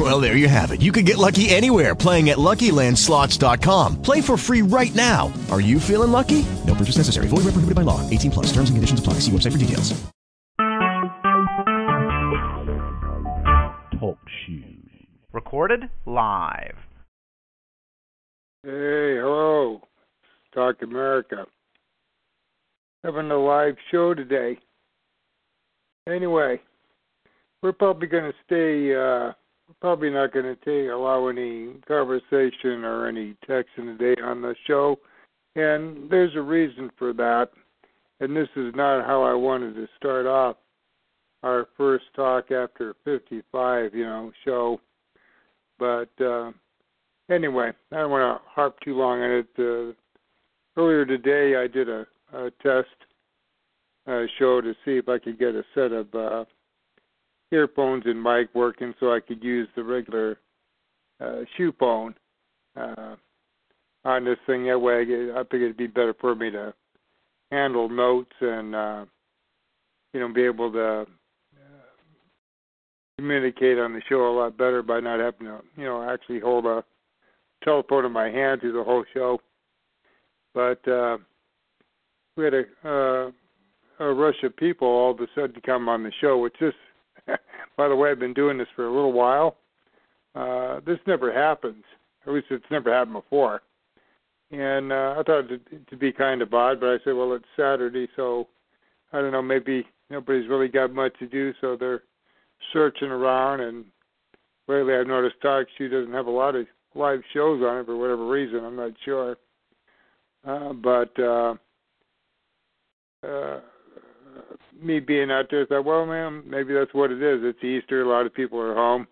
Well, there you have it. You can get lucky anywhere playing at LuckyLandSlots.com. Play for free right now. Are you feeling lucky? No purchase necessary. Void where prohibited by law. 18 plus. Terms and conditions apply. See website for details. Talk shoes. Recorded live. Hey, hello. Talk America. Having a live show today. Anyway, we're probably going to stay, uh, we're probably not going to take, allow any conversation or any texting today on the show. And there's a reason for that. And this is not how I wanted to start off our first talk after 55, you know, show. But, uh, anyway, I don't want to harp too long on it. Uh, earlier today, I did a, a test uh, show to see if I could get a set of uh, earphones and mic working so I could use the regular uh, shoe phone uh, on this thing. That way, I, get, I think it'd be better for me to handle notes and uh, you know be able to uh, communicate on the show a lot better by not having to you know actually hold a telephone in my hand through the whole show. But uh, we had a, uh, a rush of people all of a sudden to come on the show, which is, by the way, I've been doing this for a little while. Uh, this never happens. At least it's never happened before. And uh, I thought it to be kind of odd, but I said, well, it's Saturday, so I don't know, maybe nobody's really got much to do, so they're searching around. And lately I've noticed Talk She doesn't have a lot of live shows on it for whatever reason. I'm not sure. Uh, but uh, uh, me being out there, I thought, well, man, maybe that's what it is. It's Easter. A lot of people are home.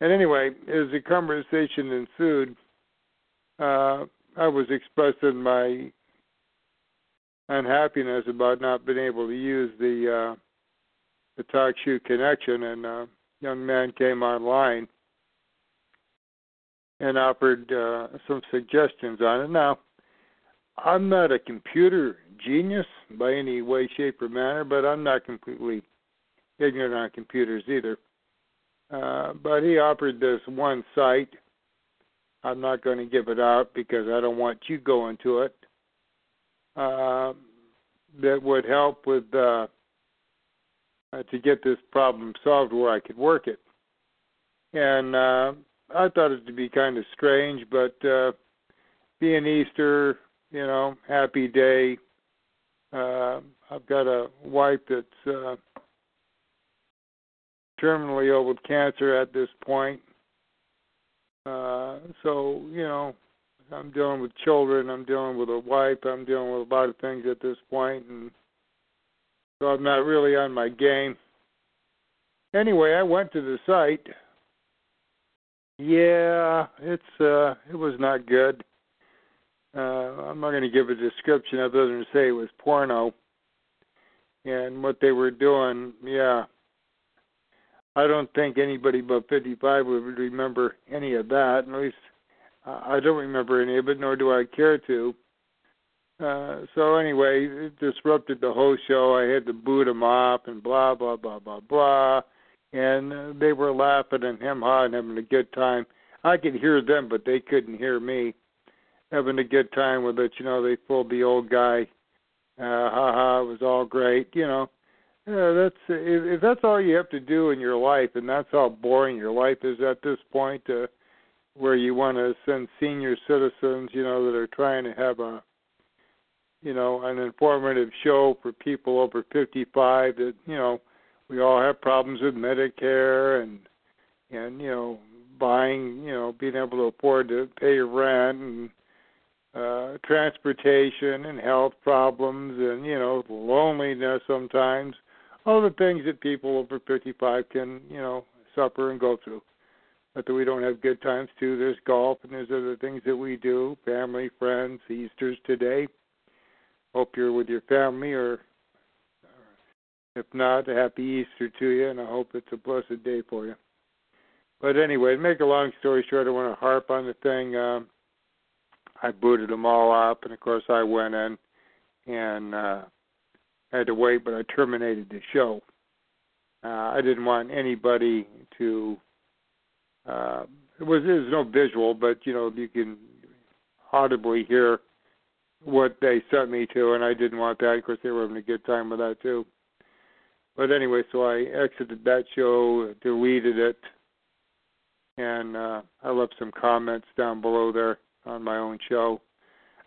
And anyway, as the conversation ensued, uh, I was expressing my unhappiness about not being able to use the uh, the TalkShoe connection, and a young man came online and offered uh, some suggestions on it. Now, I'm not a computer genius by any way, shape, or manner, but I'm not completely ignorant on computers either. Uh, but he offered this one site. I'm not going to give it out because I don't want you going to it. Uh, that would help with uh, uh, to get this problem solved where I could work it. And uh, I thought it to be kind of strange, but uh, being Easter, you know, happy day. Uh, I've got a wife that's uh, terminally ill with cancer at this point. Uh, so, you know, I'm dealing with children, I'm dealing with a wife, I'm dealing with a lot of things at this point, and so I'm not really on my game. Anyway, I went to the site yeah, it's uh it was not good. Uh I'm not going to give a description other than to say it was porno. And what they were doing, yeah. I don't think anybody but 55 would remember any of that. At least uh, I don't remember any of it, nor do I care to. Uh, so anyway, it disrupted the whole show. I had to boot them off and blah blah blah blah blah and uh, they were laughing and him ha and having a good time. I could hear them, but they couldn't hear me. Having a good time with it, you know. They fooled the old guy. Uh, ha ha! It was all great, you know. Yeah, that's if, if that's all you have to do in your life, and that's how boring your life is at this point, uh, where you want to send senior citizens, you know, that are trying to have a, you know, an informative show for people over 55 that, you know, we all have problems with Medicare and and you know buying you know being able to afford to pay rent and uh transportation and health problems and you know loneliness sometimes all the things that people over 55 can you know suffer and go through but we don't have good times too there's golf and there's other things that we do family friends easter's today hope you're with your family or If not, a happy Easter to you, and I hope it's a blessed day for you. But anyway, to make a long story short, I want to harp on the thing. Um, I booted them all up, and of course, I went in and uh, had to wait, but I terminated the show. Uh, I didn't want anybody to. Uh, it was there's no visual, but you know you can audibly hear what they sent me to, and I didn't want that. Of course, they were having a good time with that too. But anyway, so I exited that show, deleted it, and uh, I left some comments down below there on my own show.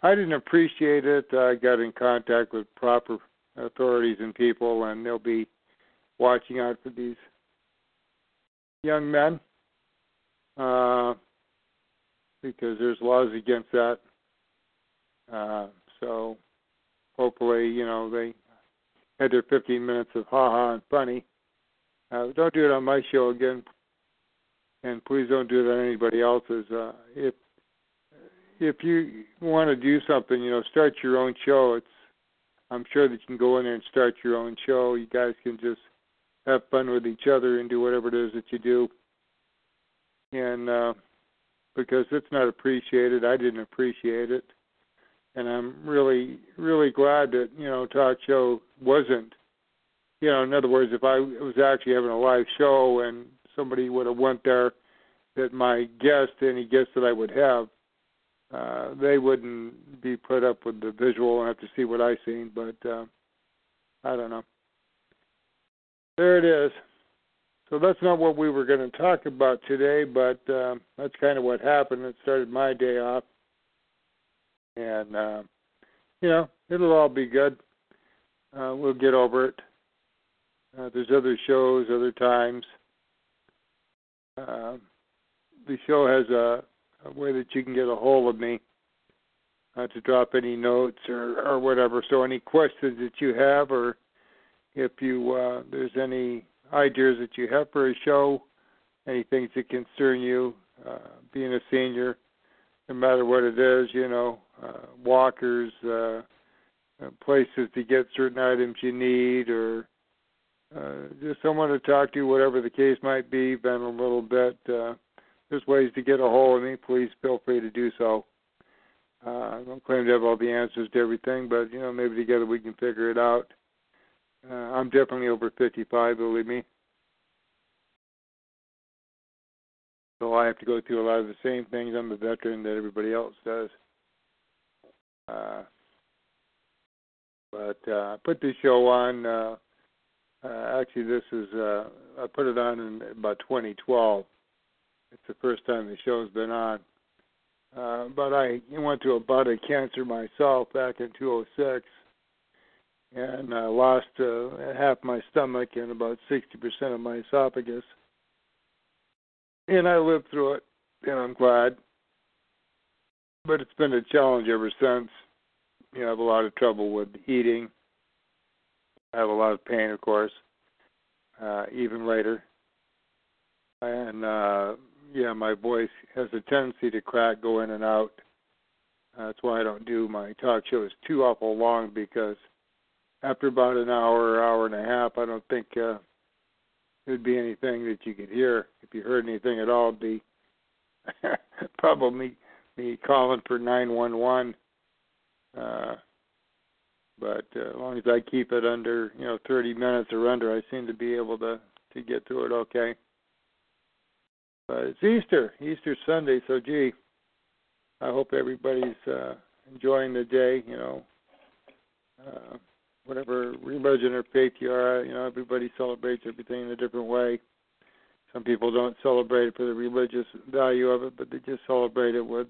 I didn't appreciate it. I got in contact with proper authorities and people, and they'll be watching out for these young men uh, because there's laws against that. Uh, so hopefully, you know, they had their 15 minutes of ha ha and funny. Uh, don't do it on my show again, and please don't do it on anybody else's. Uh, if if you want to do something, you know, start your own show. It's I'm sure that you can go in there and start your own show. You guys can just have fun with each other and do whatever it is that you do. And uh, because it's not appreciated, I didn't appreciate it, and I'm really, really glad that you know talk show wasn't. You know, in other words, if I was actually having a live show and somebody would have went there, that my guest, any guest that I would have, uh, they wouldn't be put up with the visual and have to see what I seen. But uh, I don't know. There it is. So that's not what we were going to talk about today, but uh, that's kind of what happened. It started my day off, and uh, you know it'll all be good. Uh, we'll get over it. Uh, there's other shows, other times. Uh, the show has a a way that you can get a hold of me uh, to drop any notes or or whatever. So any questions that you have, or if you uh, there's any ideas that you have for a show, any things that concern you, uh, being a senior, no matter what it is, you know, uh, walkers, uh, uh places to get certain items you need, or uh, just someone to talk to, whatever the case might be, vent a little bit. Uh, there's ways to get a hold of me. Please feel free to do so. Uh, I don't claim to have all the answers to everything, but you know maybe together we can figure it out. Uh, I'm definitely over 55, believe me. So I have to go through a lot of the same things. I'm a veteran that everybody else does. Uh, but uh, put this show on. Uh, uh, actually, this is uh, I put it on in about 2012 it's the first time the show's been on. Uh, but I went to a bout of cancer myself back in 206 and I lost uh, half my stomach and about 60% of my esophagus. And I lived through it, and I'm glad. But it's been a challenge ever since. You know, I have a lot of trouble with eating. I have a lot of pain, of course, uh, even later. And uh, yeah, my voice has a tendency to crack, go in and out. That's why I don't do my talk shows too awful long because after about an hour, or hour and a half, I don't think uh, there'd be anything that you could hear. If you heard anything at all, it'd be probably me calling for 911. Uh, but uh, as long as I keep it under, you know, 30 minutes or under, I seem to be able to to get through it okay. But it's Easter, Easter Sunday, so gee, I hope everybody's uh, enjoying the day. You know, uh, whatever religion or faith you are, you know, everybody celebrates everything in a different way. Some people don't celebrate it for the religious value of it, but they just celebrate it with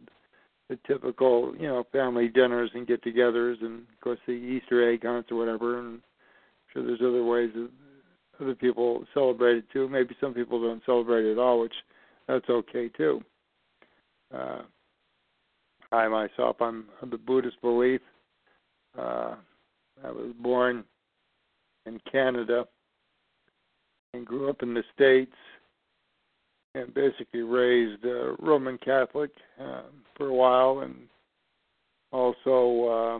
the typical, you know, family dinners and get-togethers, and of course the Easter egg hunts or whatever. And I'm sure there's other ways that other people celebrate it too. Maybe some people don't celebrate it at all, which that's okay too. Uh, I myself, I'm of the Buddhist belief. Uh, I was born in Canada and grew up in the States and basically raised uh, Roman Catholic uh, for a while and also uh,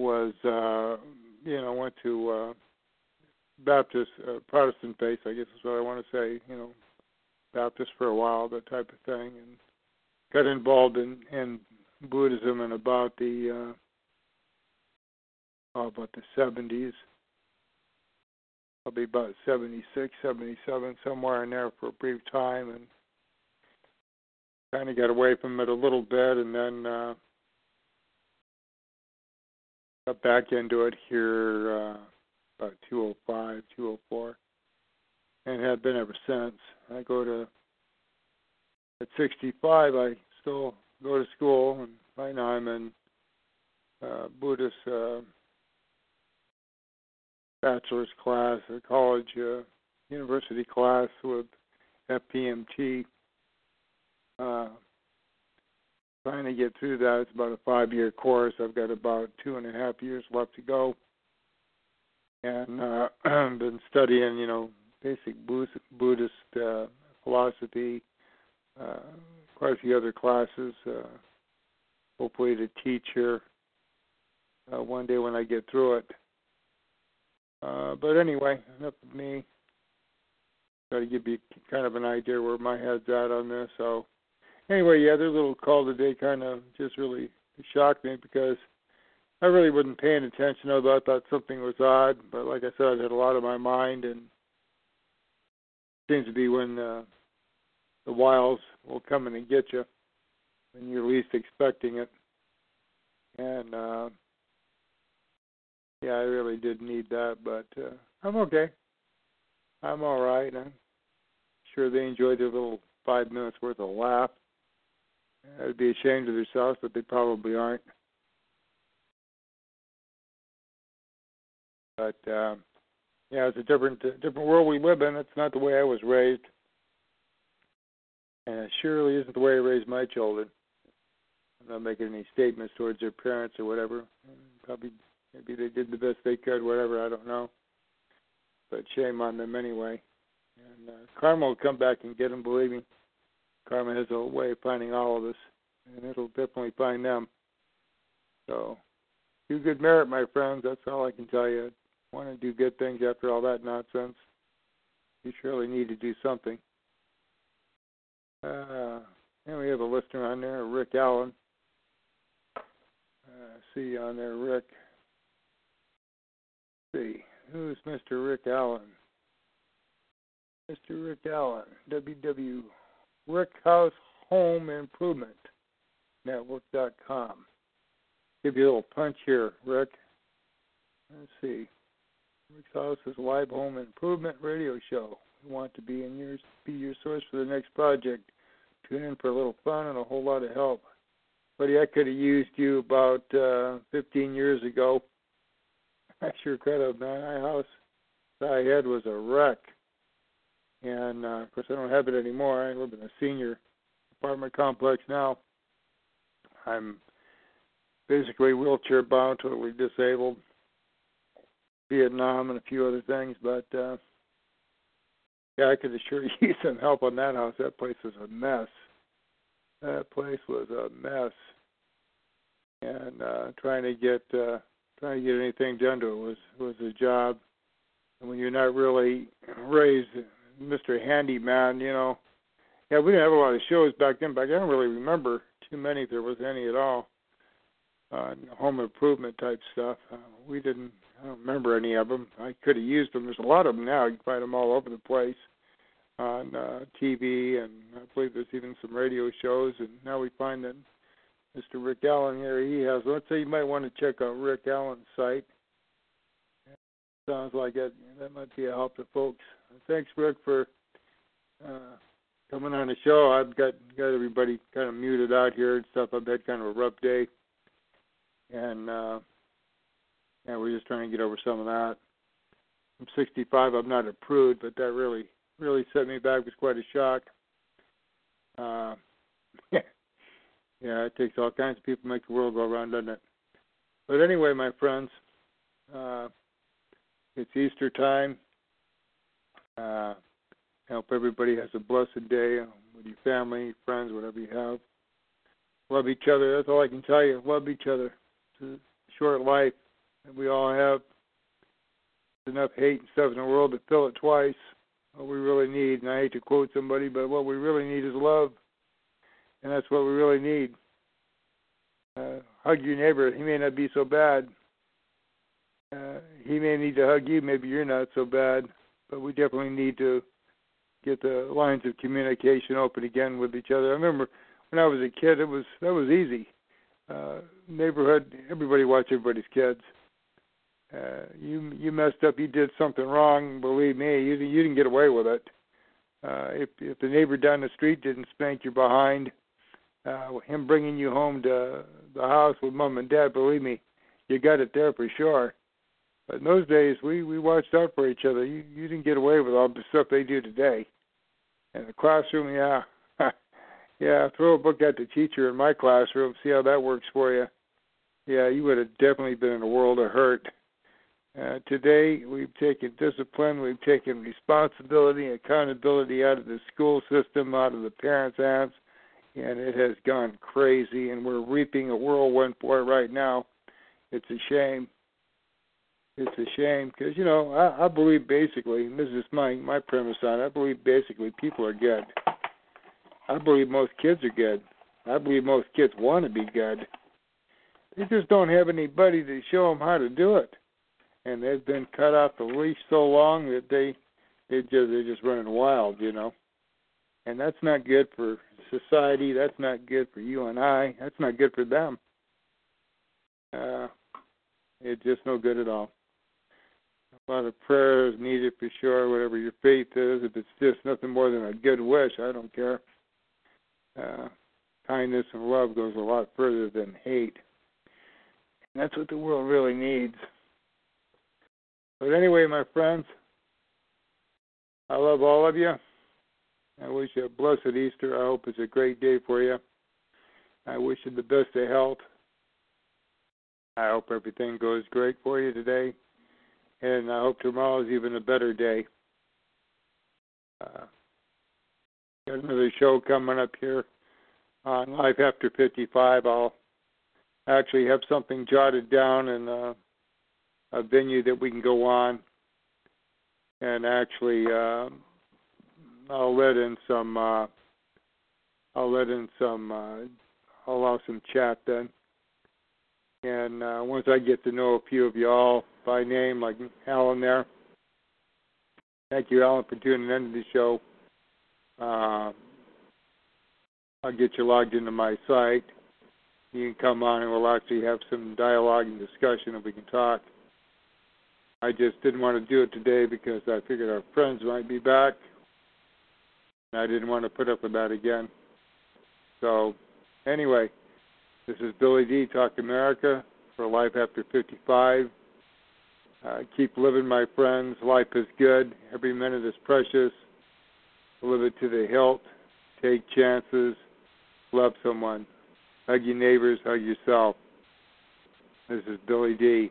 was uh, you know, went to uh, Baptist uh, Protestant faith, I guess is what I want to say. You know, Baptist for a while, that type of thing, and got involved in in Buddhism and about the uh, oh, about the seventies. Probably about 76, 77, somewhere in there for a brief time, and kind of got away from it a little bit, and then uh, got back into it here uh, about 205, 204, and have been ever since. I go to at 65. I still go to school, and right now I'm in uh, Buddhist uh, bachelor's class, a college uh, university class with FPMT. Uh, trying to get through that. It's about a five year course. I've got about two and a half years left to go. And uh been studying, you know, basic Buddhist uh, philosophy, uh, quite a few other classes. Uh, hopefully to teach here uh, one day when I get through it. Uh, but anyway, enough of me. Got to give you kind of an idea where my head's at on this. So anyway, yeah, their little call today kind of just really shocked me because I really wasn't paying attention. Although I thought something was odd, but like I said, I had a lot on my mind, and seems to be when uh, the wiles will come in and get you when you're least expecting it. And uh, yeah, I really did need that, but uh, I'm okay. I'm all right. I'm sure they enjoyed their little five minutes worth of laugh. I'd be ashamed of themselves, but they probably aren't. But uh, yeah, it's a different different world we live in. It's not the way I was raised, and it surely isn't the way I raised my children. I'm not making any statements towards their parents or whatever. Probably maybe they did the best they could, whatever. I don't know, but shame on them anyway. And uh, karma will come back and get them. Believe me. Karma has a way of finding all of us, and it'll definitely find them. So, do good merit, my friends. That's all I can tell you. Want to do good things after all that nonsense? You surely need to do something. Uh, and we have a listener on there, Rick Allen. Uh, see on there, Rick. Let's see, who's Mr. Rick Allen? Mr. Rick Allen, WW Rick House Home Improvement Network.com. Give you a little punch here, Rick. Let's see. Rick's House is live home improvement radio show. We want to be in your be your source for the next project. Tune in for a little fun and a whole lot of help. Buddy, I could have used you about uh, 15 years ago. I sure could have, man. My house that I had was a wreck and uh, of course I don't have it anymore. I live in a senior apartment complex now. I'm basically wheelchair bound, totally disabled. Vietnam and a few other things, but uh yeah, I could assure you some help on that house. That place was a mess. That place was a mess. And uh trying to get uh trying to get anything done to it was was a job. And when you're not really raised Mr. Handyman, you know. Yeah, we didn't have a lot of shows back then, but I don't really remember too many if there was any at all. Uh, home improvement type stuff. Uh, we didn't. I don't remember any of them. I could have used them. There's a lot of them now. You can find them all over the place on uh, TV, and I believe there's even some radio shows. And now we find that Mr. Rick Allen here, he has. Let's say you might want to check out Rick Allen's site. Sounds like it. That might be a help to folks thanks, Rick, for uh, coming on the show. I've got got everybody kind of muted out here and stuff. I've had kind of a rough day, and uh, yeah, we're just trying to get over some of that. I'm 65. I'm not a prude, but that really really set me back. It was quite a shock. Uh, yeah, yeah, it takes all kinds of people to make the world go around, doesn't it? But anyway, my friends, uh, it's Easter time. Uh, I hope everybody has a blessed day with your family, friends, whatever you have. Love each other. That's all I can tell you. Love each other. It's a short life that we all have. enough hate and stuff in the world to fill it twice. What we really need, and I hate to quote somebody, but what we really need is love, and that's what we really need. Uh, hug your neighbor. He may not be so bad. Uh, he may need to hug you. Maybe you're not so bad, but we definitely need to get the lines of communication open again with each other. I remember when I was a kid, it was that was easy. Uh, neighborhood, everybody watched everybody's kids. Uh, you you messed up, you did something wrong. Believe me, you you didn't get away with it. Uh, if if the neighbor down the street didn't spank you behind, uh, him bringing you home to the house with mom and dad, believe me, you got it there for sure. But in those days, we we watched out for each other. You you didn't get away with all the stuff they do today. In the classroom, yeah, yeah. Throw a book at the teacher in my classroom. See how that works for you. Yeah, you would have definitely been in a world of hurt. Uh, today, we've taken discipline, we've taken responsibility, accountability out of the school system, out of the parents' hands, and it has gone crazy. And we're reaping a whirlwind for it right now. It's a shame. It's a shame because you know I, I believe basically, and this is my my premise on it. I believe basically people are good. I believe most kids are good. I believe most kids want to be good. They just don't have anybody to show them how to do it and they've been cut off the leash so long that they they just they're just running wild, you know. And that's not good for society. That's not good for you and I. That's not good for them. Uh, it's just no good at all. A lot of prayers needed for sure. Whatever your faith is, if it's just nothing more than a good wish, I don't care. Uh, kindness and love goes a lot further than hate. And that's what the world really needs. But anyway, my friends, I love all of you. I wish you a blessed Easter. I hope it's a great day for you. I wish you the best of health. I hope everything goes great for you today. And I hope tomorrow is even a better day. Uh, got another show coming up here on Life After 55. I'll actually have something jotted down and uh, a venue that we can go on and actually uh, I'll let in some uh, I'll let in some uh, I'll allow some chat then. And uh, once I get to know a few of y'all by name, like Alan there. Thank you, Alan, for tuning into the show. Uh, I'll get you logged into my site. You can come on and we'll actually have some dialogue and discussion if we can talk. I just didn't want to do it today because I figured our friends might be back. And I didn't want to put up with that again. So, anyway, this is Billy D. Talk America for Life After 55. Uh, keep living, my friends. Life is good. Every minute is precious. Live it to the hilt. Take chances. Love someone. Hug your neighbors. Hug yourself. This is Billy D